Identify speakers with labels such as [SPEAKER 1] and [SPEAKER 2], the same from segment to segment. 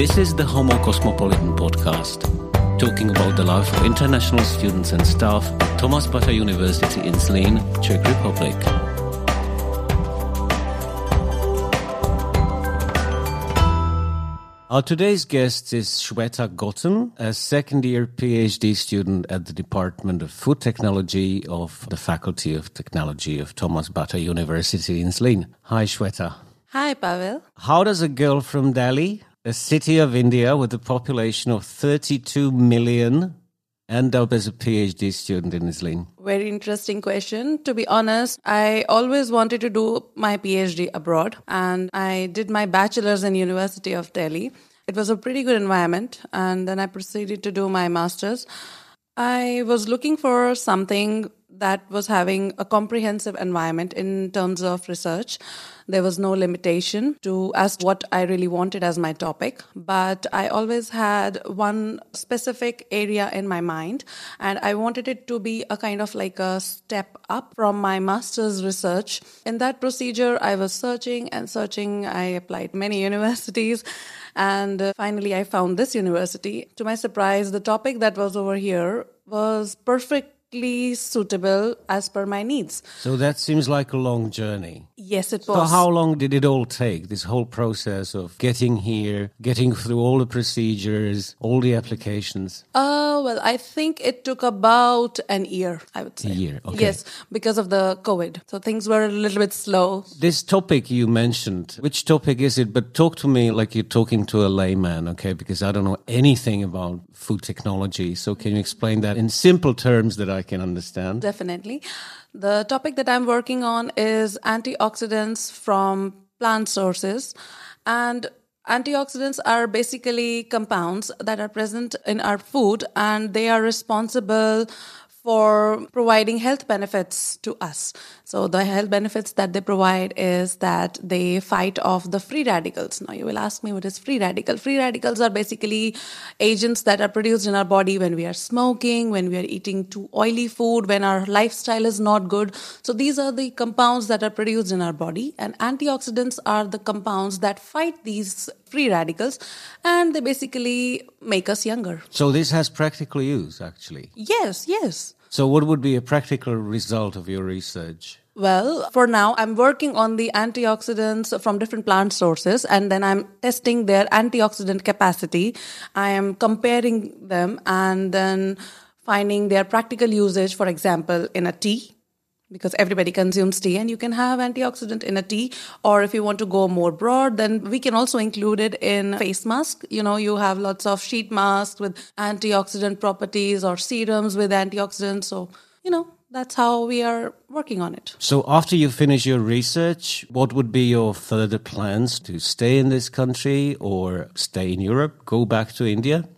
[SPEAKER 1] This is the Homo Cosmopolitan podcast, talking about the life of international students and staff at Thomas Bata University in Zlín, Czech Republic. Our today's guest is Shweta Gautam, a second year PhD student at the Department of Food Technology of the Faculty of Technology of Thomas Bata University in Zlín. Hi, Shweta.
[SPEAKER 2] Hi, Pavel.
[SPEAKER 1] How does a girl from Delhi, a city of India with a population of 32 million, end up as a PhD student in Zlín?
[SPEAKER 2] Very interesting question. To be honest, I always wanted to do my PhD abroad and I did my bachelor's in University of Delhi. It was a pretty good environment and then I proceeded to do my master's. I was looking for something that was having a comprehensive environment in terms of research. There was no limitation to as what I really wanted as my topic, but I always had one specific area in my mind, and I wanted it to be a kind of like a step up from my master's research. In that procedure, I was searching and searching. I applied many universities, and uh, finally, I found this university. To my surprise, the topic that was over here was perfect suitable as per my needs.
[SPEAKER 1] So that seems like a long journey.
[SPEAKER 2] Yes, it was.
[SPEAKER 1] So how long did it all take? This whole process of getting here, getting through all the procedures, all the applications?
[SPEAKER 2] Uh, well, I think it took about an year, I would say.
[SPEAKER 1] A year, okay.
[SPEAKER 2] Yes, because of the COVID. So things were a little bit slow.
[SPEAKER 1] This topic you mentioned, which topic is it? But talk to me like you're talking to a layman, okay? Because I don't know anything about food technology. So can you explain that in simple terms that I can understand?
[SPEAKER 2] Definitely. The topic that I'm working on is antioxidants from plant sources. And antioxidants are basically compounds that are present in our food and they are responsible for providing health benefits to us. So the health benefits that they provide is that they fight off the free radicals. Now you will ask me what is free radical? Free radicals are basically agents that are produced in our body when we are smoking, when we are eating too oily food, when our lifestyle is not good. So these are the compounds that are produced in our body and antioxidants are the compounds that fight these free radicals and they basically make us younger.
[SPEAKER 1] So this has practical use actually.
[SPEAKER 2] Yes, yes.
[SPEAKER 1] So what would be a practical result of your research?
[SPEAKER 2] Well, for now, I'm working on the antioxidants from different plant sources and then I'm testing their antioxidant capacity. I am comparing them and then finding their practical usage, for example, in a tea because everybody consumes tea and you can have antioxidant in a tea or if you want to go more broad then we can also include it in face mask you know you have lots of sheet masks with antioxidant properties or serums with antioxidants so you know that's how we are working on it.
[SPEAKER 1] So, after you finish your research, what would be your further plans to stay in this country or stay in Europe, go back to India?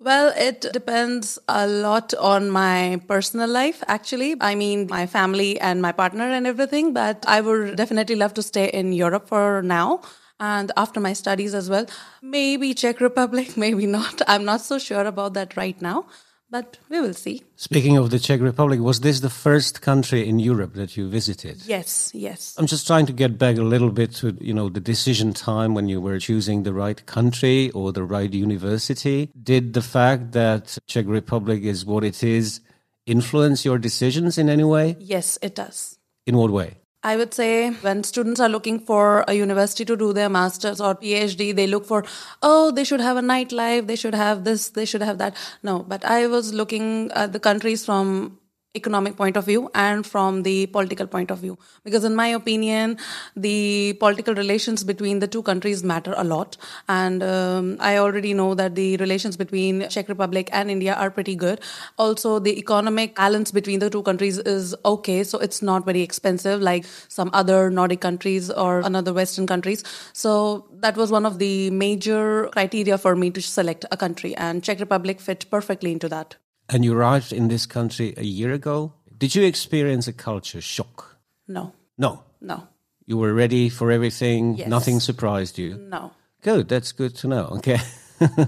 [SPEAKER 2] Well, it depends a lot on my personal life, actually. I mean, my family and my partner and everything, but I would definitely love to stay in Europe for now. And after my studies as well, maybe Czech Republic, maybe not. I'm not so sure about that right now but we will see.
[SPEAKER 1] Speaking of the Czech Republic, was this the first country in Europe that you visited?
[SPEAKER 2] Yes, yes.
[SPEAKER 1] I'm just trying to get back a little bit to, you know, the decision time when you were choosing the right country or the right university. Did the fact that Czech Republic is what it is influence your decisions in any way?
[SPEAKER 2] Yes, it does.
[SPEAKER 1] In what way?
[SPEAKER 2] I would say when students are looking for a university to do their master's or PhD, they look for, oh, they should have a nightlife, they should have this, they should have that. No, but I was looking at the countries from economic point of view and from the political point of view. Because in my opinion the political relations between the two countries matter a lot. And um, i already know that the relations between czech republic and india are pretty good. Also the economic balance between the two countries is okay so it's not very expensive like some other nordic countries or another western countries. So that was one of the major criteria for me to select a country and czech republic fit perfectly into that
[SPEAKER 1] and you arrived in this country a year ago. Did you experience a culture shock?
[SPEAKER 2] No.
[SPEAKER 1] No.
[SPEAKER 2] No.
[SPEAKER 1] You were ready for everything.
[SPEAKER 2] Yes.
[SPEAKER 1] Nothing surprised you.
[SPEAKER 2] No.
[SPEAKER 1] Good. That's good to know. Okay.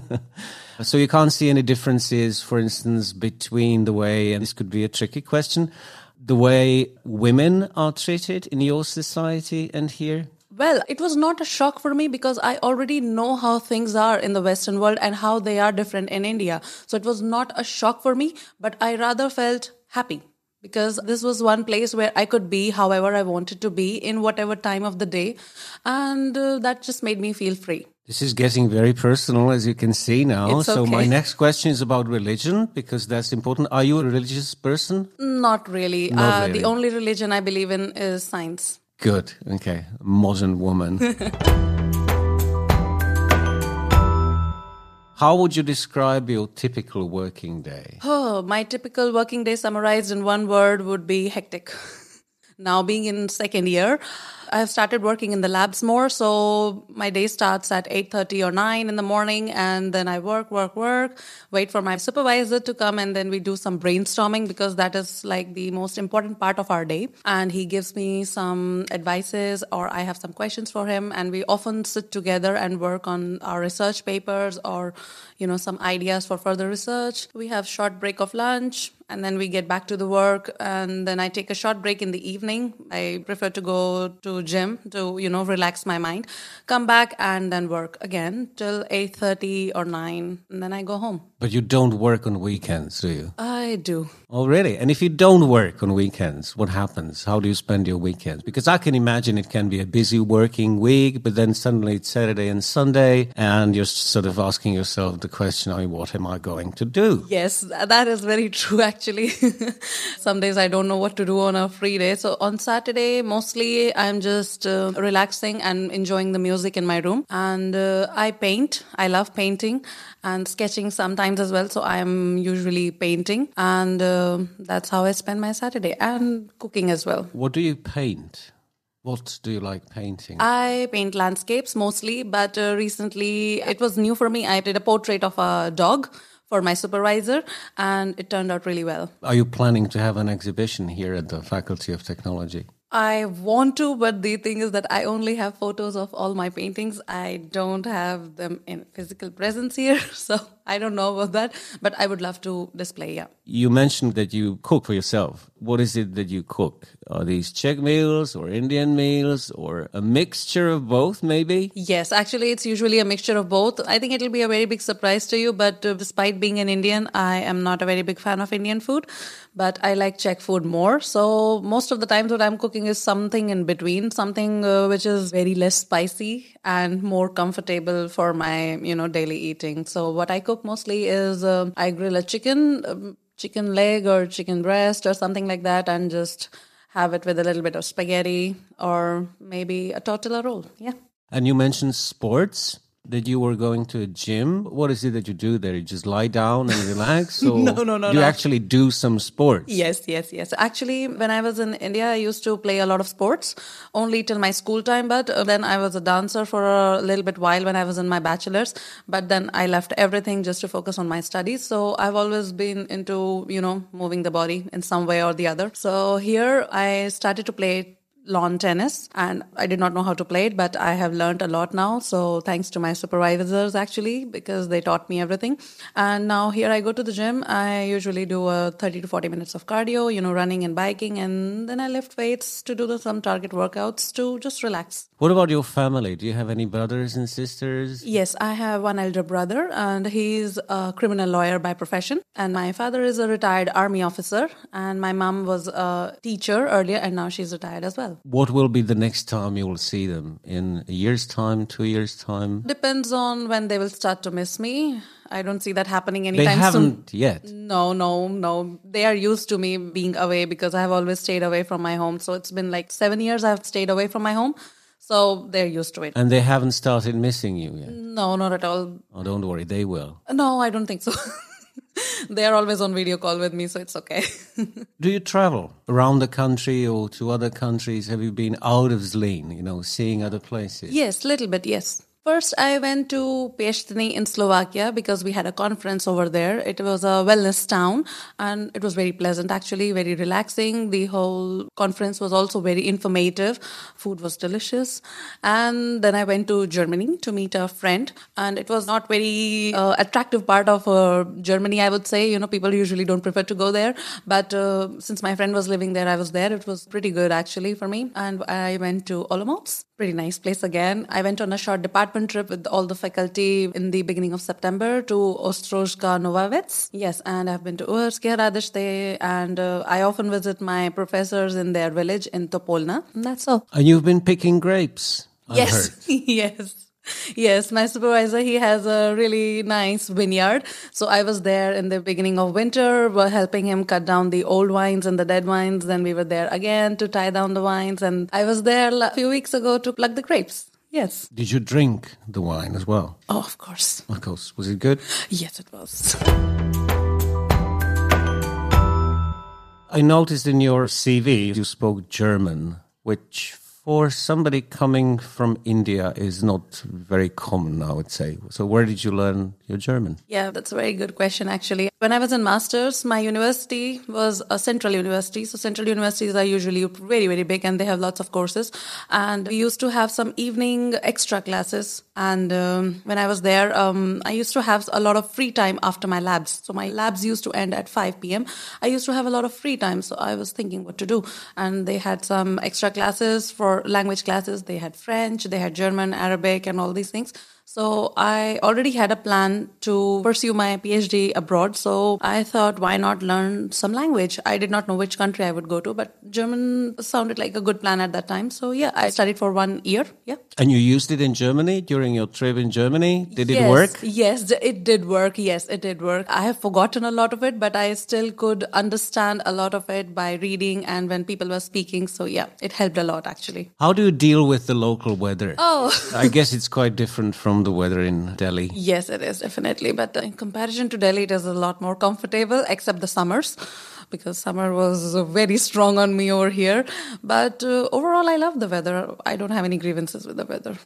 [SPEAKER 1] so you can't see any differences, for instance, between the way, and this could be a tricky question, the way women are treated in your society and here?
[SPEAKER 2] Well, it was not a shock for me because I already know how things are in the Western world and how they are different in India. So it was not a shock for me, but I rather felt happy because this was one place where I could be however I wanted to be in whatever time of the day. And uh, that just made me feel free.
[SPEAKER 1] This is getting very personal, as you can see now.
[SPEAKER 2] It's
[SPEAKER 1] So,
[SPEAKER 2] okay.
[SPEAKER 1] my next question is about religion because that's important. Are you a religious person?
[SPEAKER 2] Not really.
[SPEAKER 1] Not
[SPEAKER 2] uh,
[SPEAKER 1] really.
[SPEAKER 2] The only religion I believe in is science.
[SPEAKER 1] Good. Okay. Modern woman. How would you describe your typical working day?
[SPEAKER 2] Oh, my typical working day summarized in one word would be hectic. now being in second year, I've started working in the labs more, so my day starts at 8:30 or 9 in the morning and then I work, work, work, wait for my supervisor to come and then we do some brainstorming because that is like the most important part of our day. And he gives me some advices or I have some questions for him and we often sit together and work on our research papers or you know some ideas for further research. We have short break of lunch and then we get back to the work and then i take a short break in the evening i prefer to go to gym to you know relax my mind come back and then work again till 8.30 or 9 and then i go home
[SPEAKER 1] But you don't work on weekends, do you?
[SPEAKER 2] i do
[SPEAKER 1] Oh, really? And if you don't work on weekends, what happens? How do you spend your weekends? Because I can imagine it can be a busy working week, but then suddenly it's Saturday and Sunday, and you're sort of asking yourself the question, I mean, what am I going to do?
[SPEAKER 2] Yes, that is very true actually. Some days I don't know what to do on a free day. So on Saturday, mostly I'm just uh, relaxing and enjoying the music in my room. And uh, I paint. I love painting and sketching sometimes as well. So I'm usually painting. And uh, that's how I spend my Saturday and cooking as well.
[SPEAKER 1] What do you paint? What do you like painting?
[SPEAKER 2] I paint landscapes mostly, but uh, recently it was new for me. I did a portrait of a dog for my supervisor, and it turned out really well.
[SPEAKER 1] Are you planning to have an exhibition here at the Faculty of Technology?
[SPEAKER 2] I want to, but the thing is that I only have photos of all my paintings. I don't have them in physical presence here, so I don't know about that. But I would love to display. Yeah.
[SPEAKER 1] You mentioned that you cook for yourself. What is it that you cook? Are these Czech meals or Indian meals or a mixture of both, maybe?
[SPEAKER 2] Yes, actually, it's usually a mixture of both. I think it'll be a very big surprise to you, but uh, despite being an Indian, I am not a very big fan of Indian food, but I like Czech food more. So most of the times, what I'm cooking is something in between, something uh, which is very less spicy and more comfortable for my, you know, daily eating. So what I cook mostly is uh, I grill a chicken, um, chicken leg or chicken breast or something like that, and just have it with a little bit of spaghetti or maybe a tortilla roll. Yeah.
[SPEAKER 1] And you mentioned sports. That you were going to a gym. What is it that you do there? You just lie down and relax? Or
[SPEAKER 2] No, no, no,
[SPEAKER 1] You
[SPEAKER 2] no.
[SPEAKER 1] actually do some sports.
[SPEAKER 2] Yes, yes, yes. Actually, when I was in India, I used to play a lot of sports only till my school time. But uh, then I was a dancer for a little bit while when I was in my bachelor's. But then I left everything just to focus on my studies. So I've always been into, you know, moving the body in some way or the other. So here I started to play lawn tennis and I did not know how to play it, but I have learned a lot now. So thanks to my supervisors actually, because they taught me everything. And now here I go to the gym. I usually do a 30 to 40 minutes of cardio, you know, running and biking. And then I lift weights to do the, some target workouts to just relax.
[SPEAKER 1] What about your family? Do you have any brothers and sisters?
[SPEAKER 2] Yes, I have one elder brother and he's a criminal lawyer by profession. And my father is a retired army officer and my mom was a teacher earlier and now she's retired as well.
[SPEAKER 1] What will be the next time you will see them? In a year's time, two years' time?
[SPEAKER 2] Depends on when they will start to miss me. I don't see that happening anytime soon.
[SPEAKER 1] They haven't yet.
[SPEAKER 2] No, no, no. They are used to me being away because I have always stayed away from my home. So it's been like seven years I've stayed away from my home. So they're used to it.
[SPEAKER 1] And they haven't started missing you yet.
[SPEAKER 2] No, not at all.
[SPEAKER 1] Oh, don't worry, they will.
[SPEAKER 2] No, I don't think so. they are always on video call with me, so it's okay.
[SPEAKER 1] Do you travel around the country or to other countries? Have you been out of Zlin, you know, seeing other places?
[SPEAKER 2] yes, little bit, yes. First, I went to Piešťany in Slovakia because we had a conference over there. It was a wellness town and it was very pleasant, actually, very relaxing. The whole conference was also very informative. Food was delicious. And then I went to Germany to meet a friend. And it was not very uh, attractive part of uh, Germany, I would say. You know, people usually don't prefer to go there. But uh, since my friend was living there, I was there. It was pretty good, actually, for me. And I went to Olomouc. Pretty nice place again. I went on a short trip with all the faculty in the beginning of September to Ostrožská Nová Ves. Yes, and I've been to Uherské Hradiště and uh, I often visit my professors in their village in Topolná. And that's all.
[SPEAKER 1] And you've been picking grapes. I
[SPEAKER 2] yes,
[SPEAKER 1] heard.
[SPEAKER 2] yes. Yes, my supervisor, he has a really nice vineyard. So I was there in the beginning of winter, were helping him cut down the old wines and the dead wines. Then we were there again to tie down the wines. And I was there a few weeks ago to pluck the grapes. Yes.
[SPEAKER 1] Did you drink the wine as well?
[SPEAKER 2] Oh, of course.
[SPEAKER 1] Of course. Was it good?
[SPEAKER 2] Yes, it was.
[SPEAKER 1] I noticed in your CV you spoke German, which for somebody coming from India is not very common, I would say. So, where did you learn your German?
[SPEAKER 2] Yeah, that's a very good question, actually. When I was in master's, my university was a central university. So, central universities are usually very, very big and they have lots of courses. And we used to have some evening extra classes. And um, when I was there, um, I used to have a lot of free time after my labs. So, my labs used to end at 5 p.m. I used to have a lot of free time. So, I was thinking what to do. And they had some extra classes for language classes. They had French, they had German, Arabic, and all these things. So I already had a plan to pursue my PhD abroad. So I thought, why not learn some language? I did not know which country I would go to, but German sounded like a good plan at that time. So yeah, I studied for one year. Yeah.
[SPEAKER 1] And you used it in Germany during your trip in Germany? Did
[SPEAKER 2] yes,
[SPEAKER 1] it work?
[SPEAKER 2] Yes, it did work. Yes, it did work. I have forgotten a lot of it, but I still could understand a lot of it by reading and when people were speaking. So yeah, it helped a lot actually.
[SPEAKER 1] How do you deal with the local weather?
[SPEAKER 2] Oh,
[SPEAKER 1] I guess it's quite different from the weather in Delhi.
[SPEAKER 2] Yes, it is definitely. But in comparison to Delhi, it is a lot more comfortable, except the summers, because summer was very strong on me over here. But uh, overall, I love the weather. I don't have any grievances with the weather.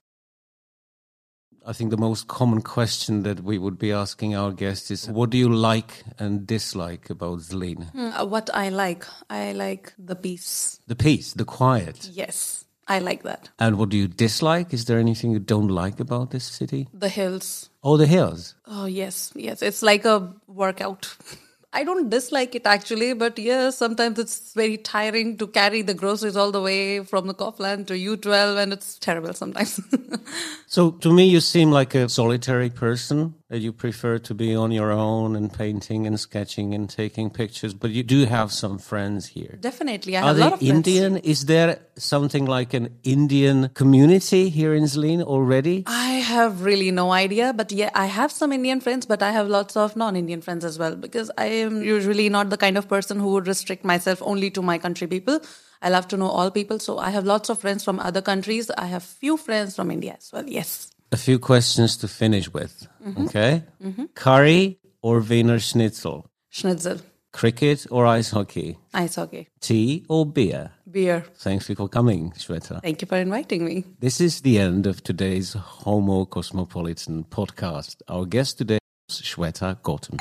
[SPEAKER 1] I think the most common question that we would be asking our guests is what do you like and dislike about Zlin?
[SPEAKER 2] Hmm, what I like, I like the peace.
[SPEAKER 1] The peace, the quiet.
[SPEAKER 2] Yes, I like that.
[SPEAKER 1] And what do you dislike? Is there anything you don't like about this city?
[SPEAKER 2] The hills.
[SPEAKER 1] Oh, the hills.
[SPEAKER 2] Oh, yes, yes. It's like a workout. I don't dislike it actually, but yes, sometimes it's very tiring to carry the groceries all the way from the Kaufland to U12 and it's terrible sometimes.
[SPEAKER 1] so to me, you seem like a solitary person that you prefer to be on your own and painting and sketching and taking pictures, but you do have some friends here.
[SPEAKER 2] Definitely. I
[SPEAKER 1] Are
[SPEAKER 2] have a lot of
[SPEAKER 1] they
[SPEAKER 2] friends.
[SPEAKER 1] Indian? Is there something like an Indian community here in Zlin already?
[SPEAKER 2] I have really no idea, but yeah, I have some Indian friends, but I have lots of non-Indian friends as well because I am usually not the kind of person who would restrict myself only to my country people. I love to know all people, so I have lots of friends from other countries. I have few friends from India as well. Yes.
[SPEAKER 1] A few questions to finish with.
[SPEAKER 2] Mm-hmm.
[SPEAKER 1] Okay. Curry or Wiener Schnitzel?
[SPEAKER 2] Schnitzel,
[SPEAKER 1] Cricket or ice hockey?
[SPEAKER 2] ice hockey,
[SPEAKER 1] Tea or beer?
[SPEAKER 2] beer.
[SPEAKER 1] Thanks for coming, Shweta.
[SPEAKER 2] Thank you for inviting me.
[SPEAKER 1] This is the end of today's Homo Cosmopolitan podcast. Our guest today was Shweta Gautam.